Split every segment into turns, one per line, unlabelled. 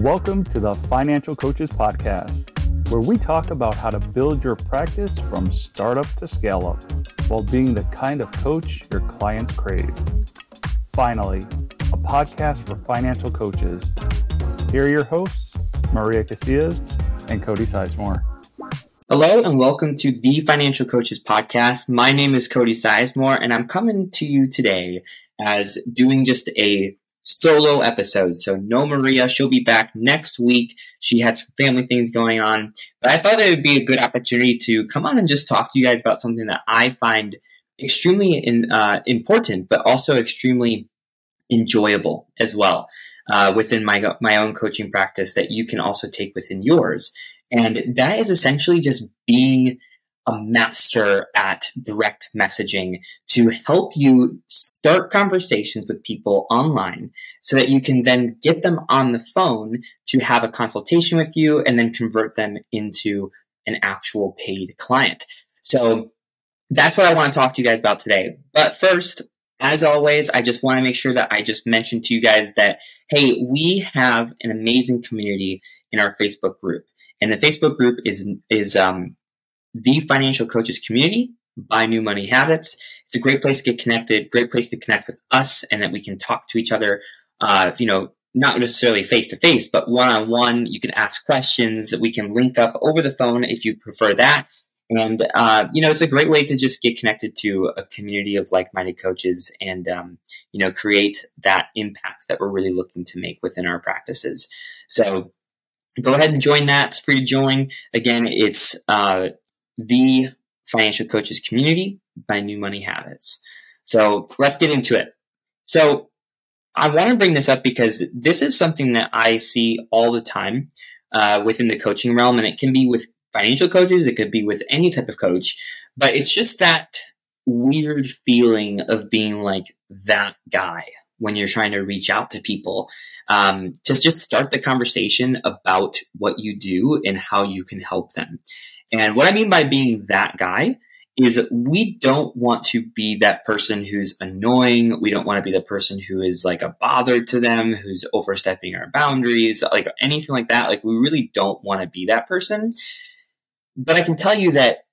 Welcome to the Financial Coaches Podcast, where we talk about how to build your practice from startup to scale up while being the kind of coach your clients crave. Finally, a podcast for financial coaches. Here are your hosts, Maria Casillas and Cody Sizemore.
Hello and welcome to the Financial Coaches Podcast. My name is Cody Sizemore and I'm coming to you today as doing just a solo episode. So no Maria. She'll be back next week. She has family things going on. But I thought it would be a good opportunity to come on and just talk to you guys about something that I find extremely in, uh, important, but also extremely enjoyable as well uh, within my my own coaching practice that you can also take within yours. And that is essentially just being a master at direct messaging to help you start conversations with people online so that you can then get them on the phone to have a consultation with you and then convert them into an actual paid client. So that's what I want to talk to you guys about today. But first, as always, I just want to make sure that I just mentioned to you guys that, hey, we have an amazing community in our Facebook group. And the Facebook group is, is, um, the financial coaches community by new money habits. It's a great place to get connected, great place to connect with us and that we can talk to each other, uh, you know, not necessarily face to face, but one on one. You can ask questions we can link up over the phone if you prefer that. And, uh, you know, it's a great way to just get connected to a community of like minded coaches and, um, you know, create that impact that we're really looking to make within our practices. So go ahead and join that. It's free to join. Again, it's uh, the financial coaches community by New Money Habits. So let's get into it. So I want to bring this up because this is something that I see all the time uh, within the coaching realm, and it can be with financial coaches, it could be with any type of coach, but it's just that weird feeling of being like that guy when you're trying to reach out to people um, to just start the conversation about what you do and how you can help them and what I mean by being that guy is we don't want to be that person who's annoying. We don't want to be the person who is like a bother to them, who's overstepping our boundaries, like anything like that. Like we really don't want to be that person. But I can tell you that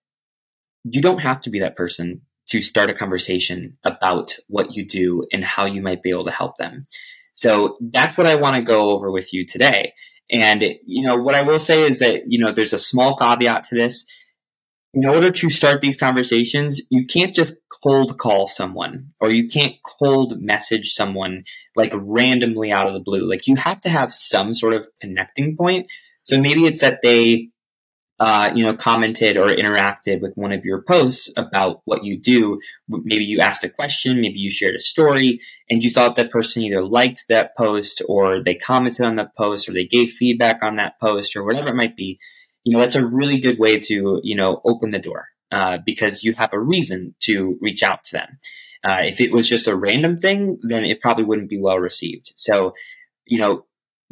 you don't have to be that person to start a conversation about what you do and how you might be able to help them. So that's what I want to go over with you today. And, you know, what I will say is that, you know, there's a small caveat to this. In order to start these conversations, you can't just cold call someone or you can't cold message someone like randomly out of the blue. Like you have to have some sort of connecting point. So maybe it's that they uh, you know, commented or interacted with one of your posts about what you do. Maybe you asked a question, maybe you shared a story, and you thought that person either liked that post or they commented on that post or they gave feedback on that post or whatever it might be. You know, that's a really good way to, you know, open the door uh, because you have a reason to reach out to them. Uh, if it was just a random thing, then it probably wouldn't be well received. So, you know,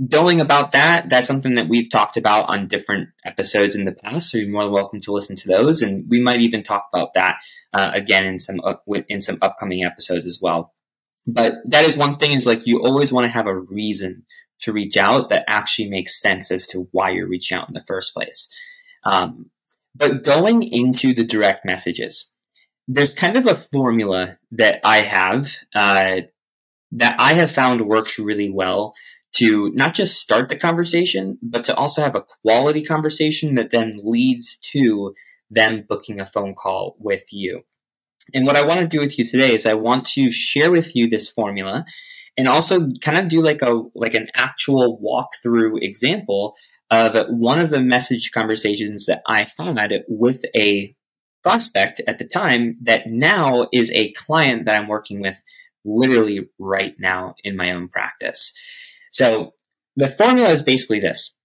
going about that, that's something that we've talked about on different episodes in the past. So you're more than welcome to listen to those, and we might even talk about that uh, again in some in some upcoming episodes as well. But that is one thing is like you always want to have a reason to reach out that actually makes sense as to why you're reaching out in the first place. Um, but going into the direct messages, there's kind of a formula that I have uh, that I have found works really well to not just start the conversation, but to also have a quality conversation that then leads to them booking a phone call with you. And what I want to do with you today is I want to share with you this formula and also kind of do like a like an actual walkthrough example of one of the message conversations that I had with a prospect at the time that now is a client that I'm working with literally right now in my own practice. So the formula is basically this.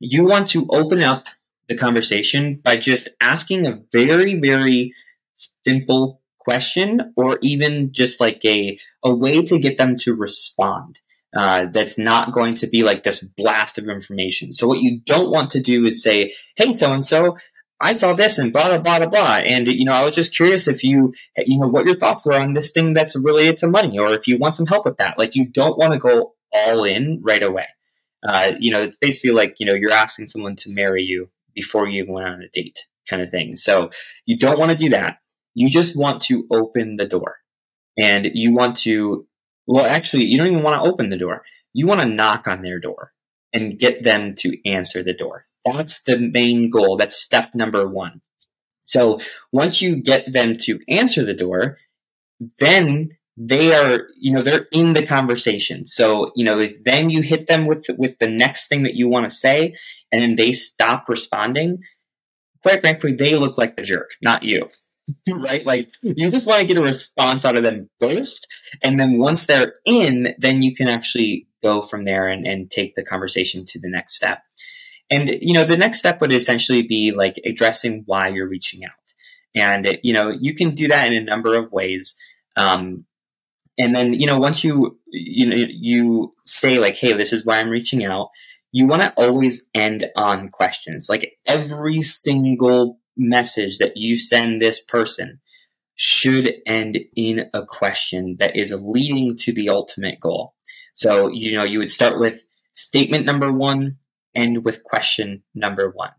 You want to open up the conversation by just asking a very, very simple question or even just like a, a way to get them to respond. Uh, that's not going to be like this blast of information. So what you don't want to do is say, "Hey, so and so, I saw this and blah blah blah blah blah," and you know, I was just curious if you, you know, what your thoughts were on this thing that's related to money, or if you want some help with that. Like, you don't want to go all in right away. Uh, you know, it's basically like, you know, you're asking someone to marry you before you even went on a date kind of thing. So you don't want to do that. You just want to open the door and you want to, well, actually, you don't even want to open the door. You want to knock on their door and get them to answer the door. That's the main goal. That's step number one. So once you get them to answer the door, then they are, you know, they're in the conversation. So, you know, then you hit them with, with the next thing that you want to say and then they stop responding. Quite frankly, they look like the jerk, not you. right? Like you just want to get a response out of them first. And then once they're in, then you can actually go from there and, and take the conversation to the next step. And, you know, the next step would essentially be like addressing why you're reaching out. And, you know, you can do that in a number of ways. Um, and then, you know, once you, you know, you say like, Hey, this is why I'm reaching out. You want to always end on questions. Like every single message that you send this person should end in a question that is leading to the ultimate goal. So, you know, you would start with statement number one, end with question number one.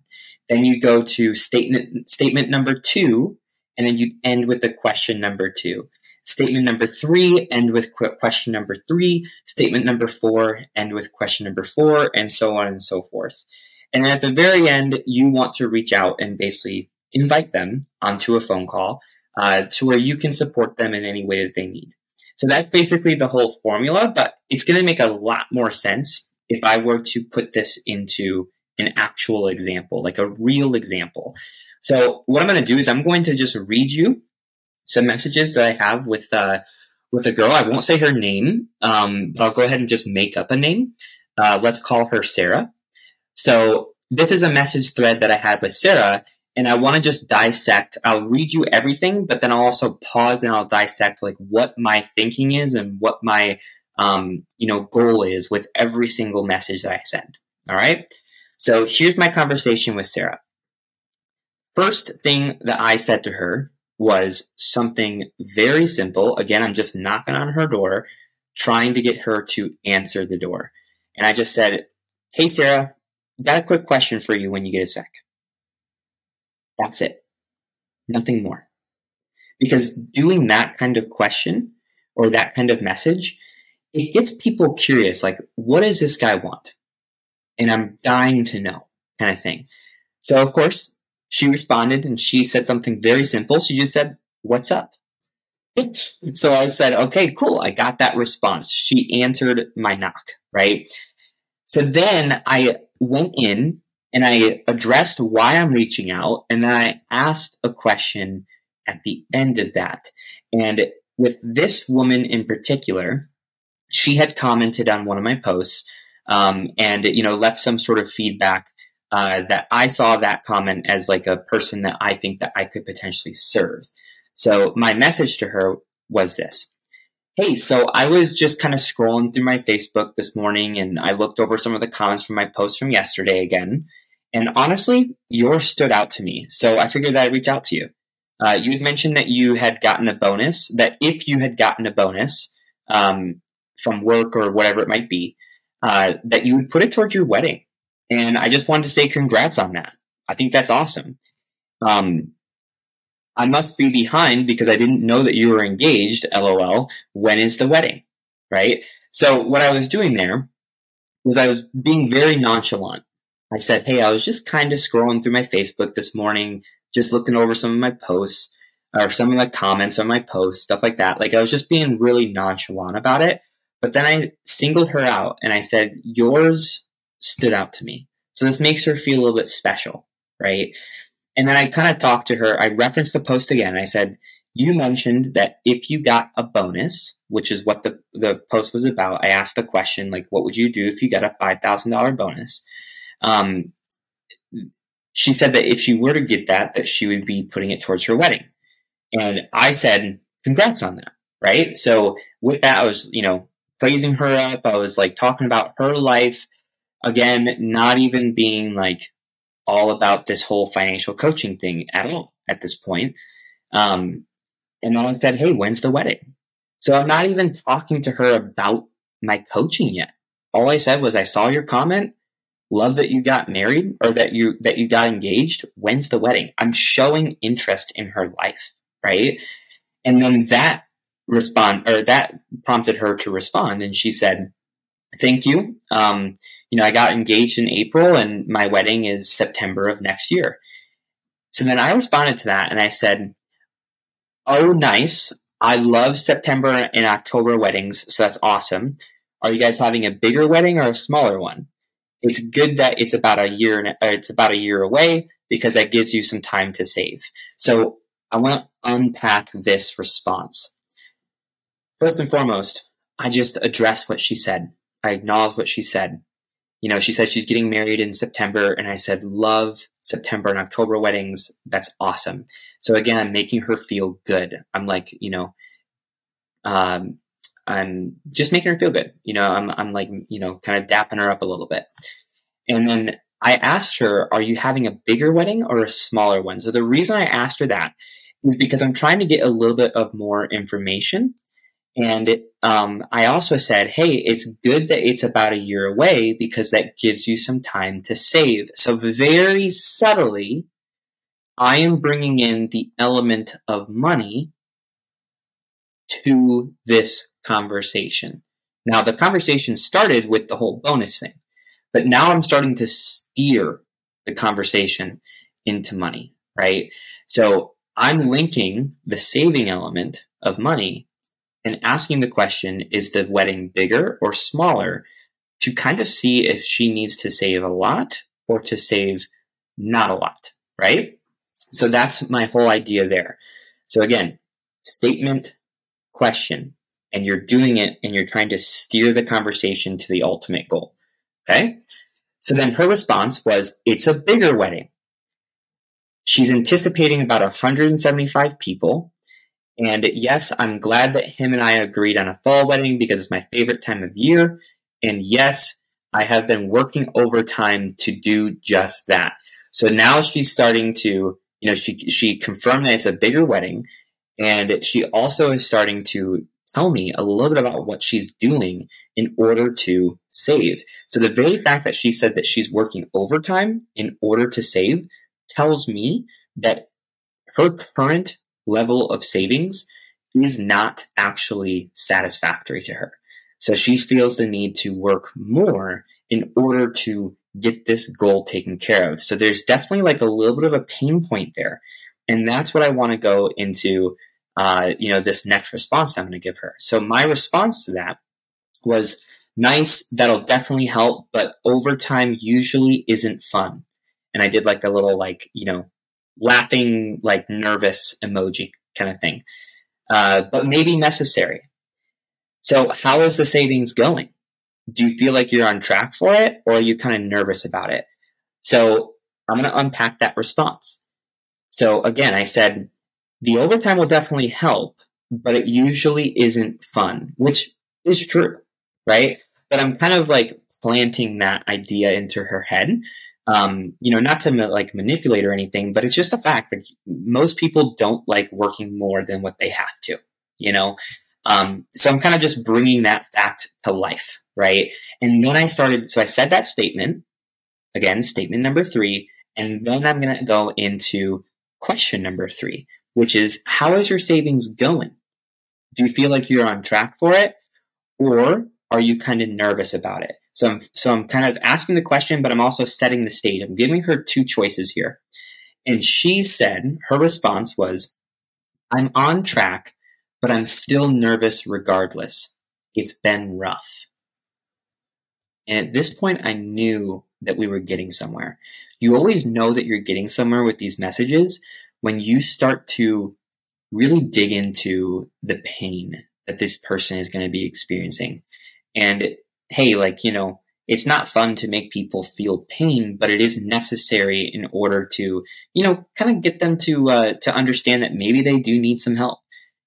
Then you go to statement, statement number two, and then you end with the question number two. Statement number three, end with question number three. Statement number four, end with question number four, and so on and so forth. And at the very end, you want to reach out and basically invite them onto a phone call uh, to where you can support them in any way that they need. So that's basically the whole formula, but it's going to make a lot more sense if I were to put this into an actual example, like a real example. So what I'm going to do is I'm going to just read you some messages that I have with uh, with a girl. I won't say her name, um, but I'll go ahead and just make up a name. Uh, let's call her Sarah. So this is a message thread that I had with Sarah, and I want to just dissect. I'll read you everything, but then I'll also pause and I'll dissect like what my thinking is and what my um, you know goal is with every single message that I send. All right. So here's my conversation with Sarah. First thing that I said to her was something very simple. Again, I'm just knocking on her door, trying to get her to answer the door. And I just said, Hey, Sarah, got a quick question for you when you get a sec. That's it. Nothing more. Because doing that kind of question or that kind of message, it gets people curious. Like, what does this guy want? And I'm dying to know kind of thing. So of course, she responded and she said something very simple. She just said, what's up? so I said, okay, cool. I got that response. She answered my knock, right? So then I went in and I addressed why I'm reaching out, and then I asked a question at the end of that. And with this woman in particular, she had commented on one of my posts um, and you know left some sort of feedback uh, that I saw that comment as like a person that I think that I could potentially serve. So my message to her was this. Hey, so I was just kind of scrolling through my Facebook this morning and I looked over some of the comments from my post from yesterday again. And honestly, yours stood out to me. So I figured that I'd reach out to you. Uh, you had mentioned that you had gotten a bonus, that if you had gotten a bonus um, from work or whatever it might be, uh, that you would put it towards your wedding. And I just wanted to say congrats on that. I think that's awesome. Um, I must be behind because I didn't know that you were engaged, lol. When is the wedding? Right? So what I was doing there was I was being very nonchalant. I said, Hey, I was just kind of scrolling through my Facebook this morning, just looking over some of my posts or some of the comments on my posts, stuff like that. Like I was just being really nonchalant about it. But then I singled her out and I said, yours stood out to me. So this makes her feel a little bit special, right? And then I kind of talked to her. I referenced the post again. I said, you mentioned that if you got a bonus, which is what the, the post was about, I asked the question, like, what would you do if you got a $5,000 bonus? Um, she said that if she were to get that, that she would be putting it towards her wedding. And I said, congrats on that. Right. So with that, I was, you know, praising her up. I was like talking about her life. Again, not even being like all about this whole financial coaching thing at all at this point. Um, and I said, Hey, when's the wedding? So I'm not even talking to her about my coaching yet all I said was, I saw your comment. Love that you got married or that you, that you got engaged. When's the wedding? I'm showing interest in her life. Right. And then that respond or that prompted her to respond. And she said, thank you. Um, you know, I got engaged in April and my wedding is September of next year. So then I responded to that and I said, Oh, nice. I love September and October weddings, so that's awesome. Are you guys having a bigger wedding or a smaller one? It's good that it's about a year and uh, it's about a year away because that gives you some time to save. So I want to unpack this response. First and foremost, I just address what she said. I acknowledge what she said. You know, she said she's getting married in September, and I said, love September and October weddings. That's awesome. So again, I'm making her feel good. I'm like, you know, um, I'm just making her feel good. You know, I'm, I'm like, you know, kind of dapping her up a little bit. And then I asked her, are you having a bigger wedding or a smaller one? So the reason I asked her that is because I'm trying to get a little bit of more information and um, I also said, hey, it's good that it's about a year away because that gives you some time to save. So, very subtly, I am bringing in the element of money to this conversation. Now, the conversation started with the whole bonus thing, but now I'm starting to steer the conversation into money, right? So, I'm linking the saving element of money and asking the question, is the wedding bigger or smaller? To kind of see if she needs to save a lot or to save not a lot, right? So that's my whole idea there. So again, statement, question, and you're doing it and you're trying to steer the conversation to the ultimate goal. Okay. So then her response was, it's a bigger wedding. She's anticipating about 175 people and yes, I'm glad that him and I agreed on a fall wedding because it's my favorite time of year. And yes, I have been working overtime to do just that. So now she's starting to, you know, she, she confirmed that it's a bigger wedding. And she also is starting to tell me a little bit about what she's doing in order to save. So the very fact that she said that she's working overtime in order to save tells me that her current level of savings is not actually satisfactory to her. So she feels the need to work more in order to get this goal taken care of. So there's definitely like a little bit of a pain point there. And that's what I want to go into, uh, you know, this next response I'm going to give her. So my response to that was nice. That'll definitely help, but overtime usually isn't fun. And I did like a little like, you know, laughing, like nervous emoji kind of thing, uh, but maybe necessary. So, how is the savings going? Do you feel like you're on track for it, or are you kind of nervous about it? So, I'm going to unpack that response. So, again, I said the overtime will definitely help, but it usually isn't fun, which is true, right? But I'm kind of like planting that idea into her head um, you know, not to like manipulate or anything, but it's just a fact that most people don't like working more than what they have to, you know? Um, so I'm kind of just bringing that fact to life, right? And then I started, so I said that statement, again, statement number three, and then I'm going to go into question number three, which is how is your savings going? Do you feel like you're on track for it? Or are you kind of nervous about it? So I'm, so I'm kind of asking the question, but I'm also setting the stage. I'm giving her two choices here. And she said, her response was, I'm on track, but I'm still nervous regardless. It's been rough. And at this point, I knew that we were getting somewhere. You always know that you're getting somewhere with these messages when you start to really dig into the pain that this person is going to be experiencing. And hey, like, you know, it's not fun to make people feel pain, but it is necessary in order to, you know, kind of get them to, uh, to understand that maybe they do need some help.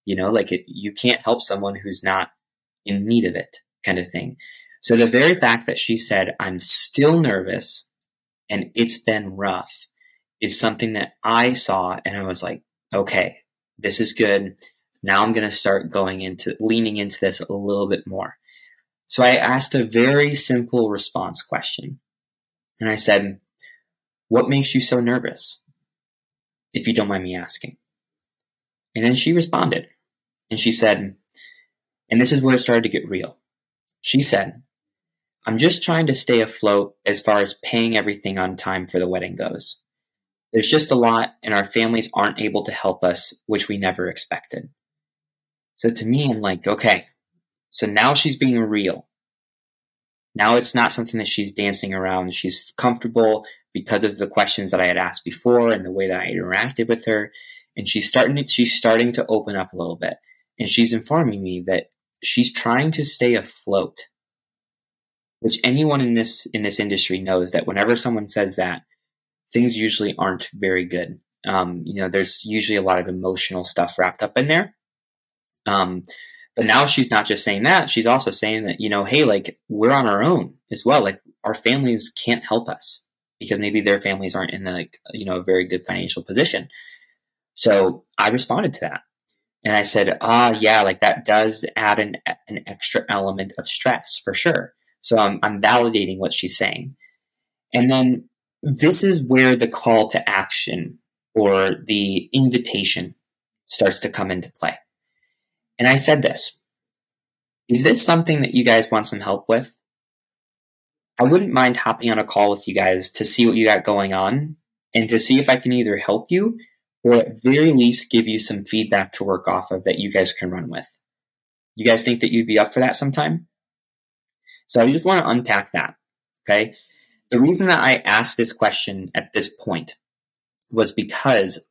You know, like it, you can't help someone who's not in need of it kind of thing. So the very fact that she said, I'm still nervous and it's been rough is something that I saw and I was like, okay, this is good. Now I'm going to start going into leaning into this a little bit more. So I asked a very simple response question. And I said, What makes you so nervous? If you don't mind me asking. And then she responded. And she said, and this is where it started to get real. She said, I'm just trying to stay afloat as far as paying everything on time for the wedding goes. There's just a lot, and our families aren't able to help us, which we never expected. So to me, I'm like, okay, so now she's being real. Now it's not something that she's dancing around. She's comfortable because of the questions that I had asked before and the way that I interacted with her. And she's starting to, she's starting to open up a little bit. And she's informing me that she's trying to stay afloat. Which anyone in this in this industry knows that whenever someone says that, things usually aren't very good. Um, you know, there's usually a lot of emotional stuff wrapped up in there. Um, but now she's not just saying that; she's also saying that you know, hey, like we're on our own as well. Like our families can't help us because maybe their families aren't in like you know a very good financial position. So I responded to that. And I said, ah, yeah, like that does add an, an extra element of stress for sure. So I'm, I'm validating what she's saying. And then this is where the call to action or the invitation starts to come into play. And I said this Is this something that you guys want some help with? I wouldn't mind hopping on a call with you guys to see what you got going on and to see if I can either help you or at very least give you some feedback to work off of that you guys can run with. You guys think that you'd be up for that sometime? So I just want to unpack that. Okay. The reason that I asked this question at this point was because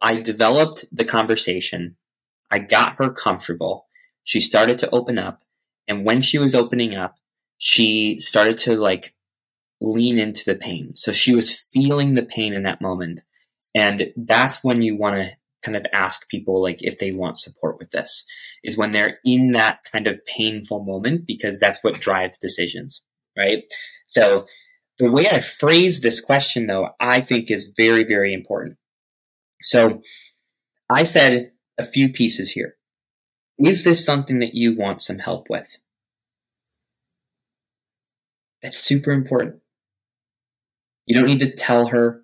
I developed the conversation. I got her comfortable. She started to open up. And when she was opening up, she started to like lean into the pain. So she was feeling the pain in that moment. And that's when you want to kind of ask people like if they want support with this is when they're in that kind of painful moment because that's what drives decisions, right? So the way I phrase this question though, I think is very, very important. So I said a few pieces here. Is this something that you want some help with? That's super important. You don't need to tell her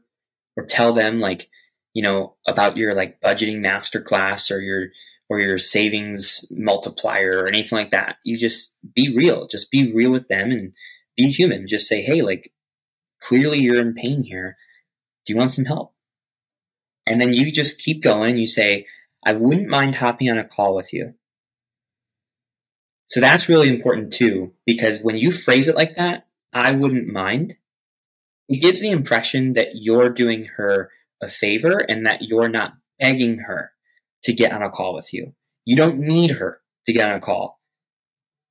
or tell them like, you know, about your like budgeting masterclass or your or your savings multiplier or anything like that. You just be real. Just be real with them and be human. Just say, hey, like clearly you're in pain here. Do you want some help? And then you just keep going. You say, I wouldn't mind hopping on a call with you. So that's really important too, because when you phrase it like that, I wouldn't mind, it gives the impression that you're doing her a favor and that you're not begging her to get on a call with you. You don't need her to get on a call.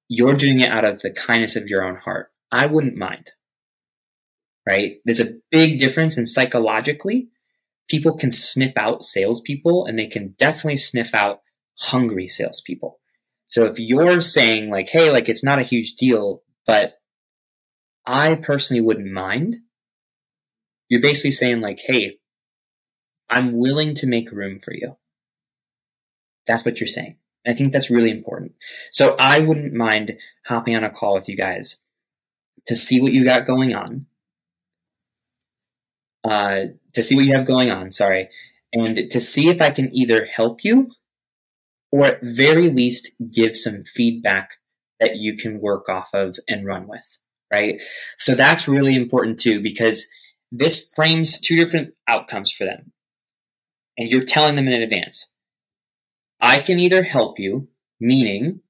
You're doing it out of the kindness of your own heart. I wouldn't mind. Right? There's a big difference in psychologically. People can sniff out salespeople and they can definitely sniff out hungry salespeople. So if you're saying like, hey, like it's not a huge deal, but I personally wouldn't mind, you're basically saying like, hey, I'm willing to make room for you. That's what you're saying. I think that's really important. So I wouldn't mind hopping on a call with you guys to see what you got going on. Uh, to see what you have going on, sorry, and to see if I can either help you or at very least give some feedback that you can work off of and run with, right? So that's really important too, because this frames two different outcomes for them. And you're telling them in advance. I can either help you, meaning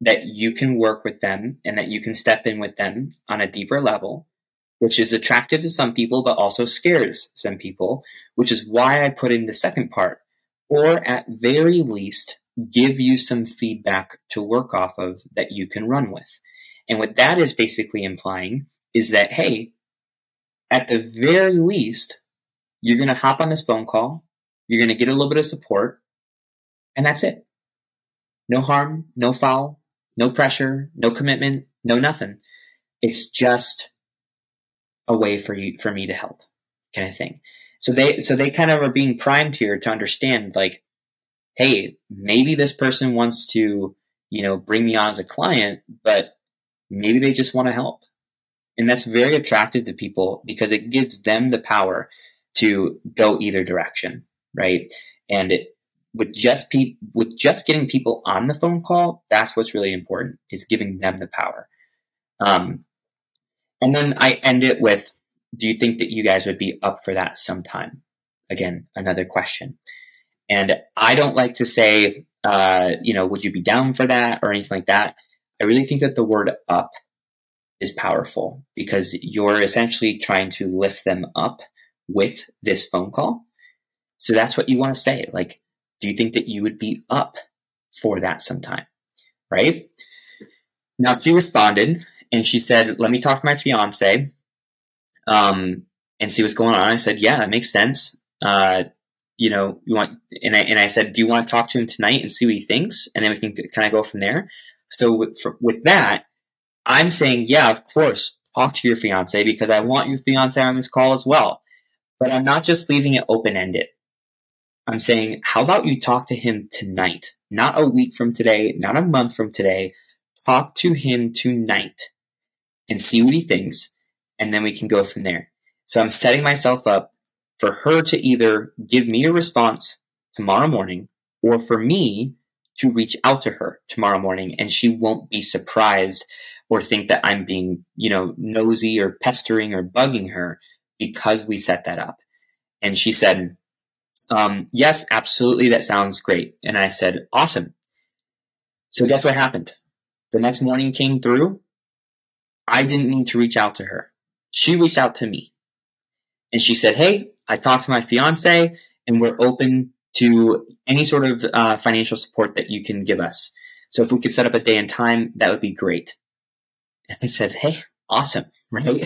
that you can work with them and that you can step in with them on a deeper level, which is attractive to some people, but also scares some people, which is why I put in the second part. Or at very least, give you some feedback to work off of that you can run with. And what that is basically implying is that, hey, at the very least, you're going to hop on this phone call. You're going to get a little bit of support and that's it. No harm, no foul, no pressure, no commitment, no nothing. It's just a way for you, for me to help kind of thing. So they, so they kind of are being primed here to understand like, Hey, maybe this person wants to, you know, bring me on as a client, but Maybe they just want to help. And that's very attractive to people because it gives them the power to go either direction, right? And it, with just pe- with just getting people on the phone call, that's what's really important is giving them the power. Um, and then I end it with, do you think that you guys would be up for that sometime? Again, another question. And I don't like to say, uh, you know, would you be down for that or anything like that? I really think that the word up is powerful because you're essentially trying to lift them up with this phone call. So that's what you want to say. Like, do you think that you would be up for that sometime? Right? Now she responded and she said, let me talk to my fiance um, and see what's going on. I said, yeah, that makes sense. Uh, you know, you want, and I, and I said, do you want to talk to him tonight and see what he thinks? And then we can kind of go from there. So with, for, with that, I'm saying, yeah, of course, talk to your fiance because I want your fiance on this call as well. But I'm not just leaving it open ended. I'm saying, how about you talk to him tonight? Not a week from today, not a month from today. Talk to him tonight and see what he thinks. And then we can go from there. So I'm setting myself up for her to either give me a response tomorrow morning or for me to reach out to her tomorrow morning and she won't be surprised or think that I'm being, you know, nosy or pestering or bugging her because we set that up. And she said, um, yes, absolutely. That sounds great. And I said, awesome. So guess what happened? The next morning came through. I didn't need to reach out to her. She reached out to me and she said, Hey, I talked to my fiance and we're open to any sort of uh, financial support that you can give us. So if we could set up a day and time, that would be great. And I said, Hey, awesome. Right.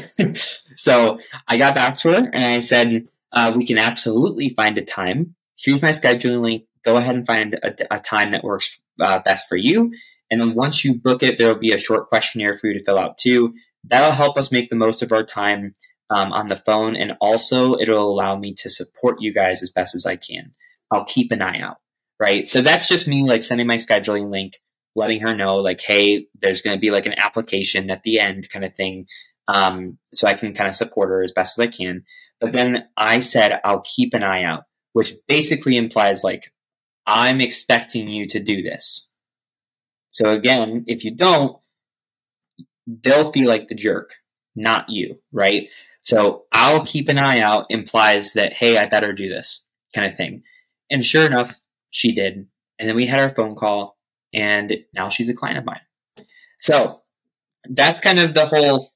so I got back to her and I said, uh, we can absolutely find a time. Here's my scheduling link. Go ahead and find a, a time that works uh, best for you. And then once you book it, there will be a short questionnaire for you to fill out too. That'll help us make the most of our time um, on the phone. And also, it'll allow me to support you guys as best as I can. I'll keep an eye out, right? So that's just me like sending my scheduling link, letting her know, like, hey, there's going to be like an application at the end kind of thing. Um, so I can kind of support her as best as I can. But then I said, I'll keep an eye out, which basically implies like, I'm expecting you to do this. So again, if you don't, they'll feel like the jerk, not you, right? So I'll keep an eye out implies that, hey, I better do this kind of thing. And sure enough, she did. And then we had our phone call, and now she's a client of mine. So that's kind of the whole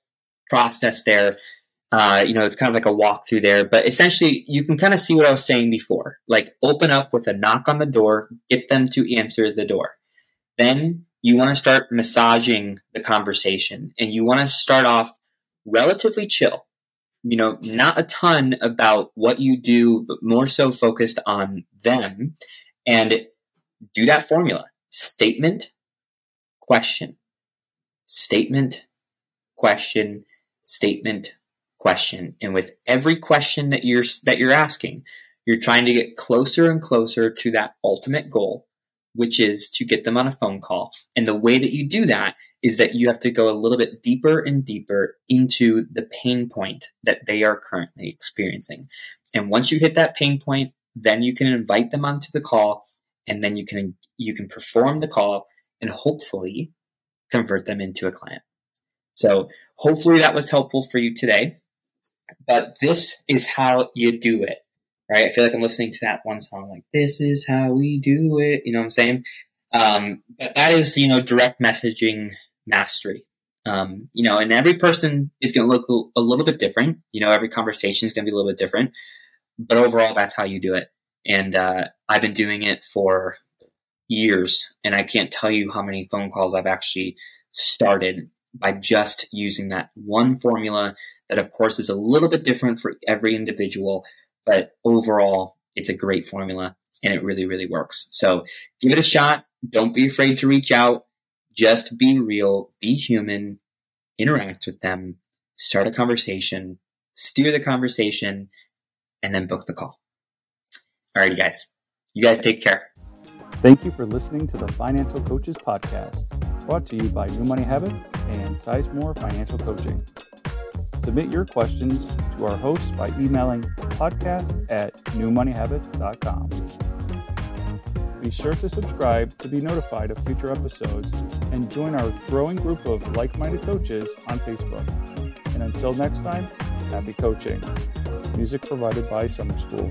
process there. Uh, you know, it's kind of like a walkthrough there, but essentially you can kind of see what I was saying before. Like open up with a knock on the door, get them to answer the door. Then you want to start massaging the conversation and you want to start off relatively chill. You know, not a ton about what you do, but more so focused on them. And do that formula. Statement, question, statement, question, statement, question. And with every question that you're, that you're asking, you're trying to get closer and closer to that ultimate goal, which is to get them on a phone call. And the way that you do that is that you have to go a little bit deeper and deeper into the pain point that they are currently experiencing. And once you hit that pain point, then you can invite them onto the call and then you can you can perform the call and hopefully convert them into a client. So hopefully that was helpful for you today. But this is how you do it. Right? I feel like I'm listening to that one song like this is how we do it. You know what I'm saying? Um, but that is, you know, direct messaging mastery. Um, you know, and every person is going to look a little bit different. You know, every conversation is going to be a little bit different, but overall, that's how you do it. And uh, I've been doing it for years, and I can't tell you how many phone calls I've actually started by just using that one formula. That, of course, is a little bit different for every individual, but overall, it's a great formula and it really, really works. So give it a shot. Don't be afraid to reach out. Just be real, be human, interact with them, start a conversation, steer the conversation, and then book the call. Alrighty, guys. You guys take care.
Thank you for listening to the Financial Coaches Podcast. brought to you by New Money Habits and Sizemore Financial Coaching. Submit your questions to our hosts by emailing podcast at newmoneyhabits.com. Be sure to subscribe to be notified of future episodes and join our growing group of like minded coaches on Facebook. And until next time, happy coaching. Music provided by Summer School.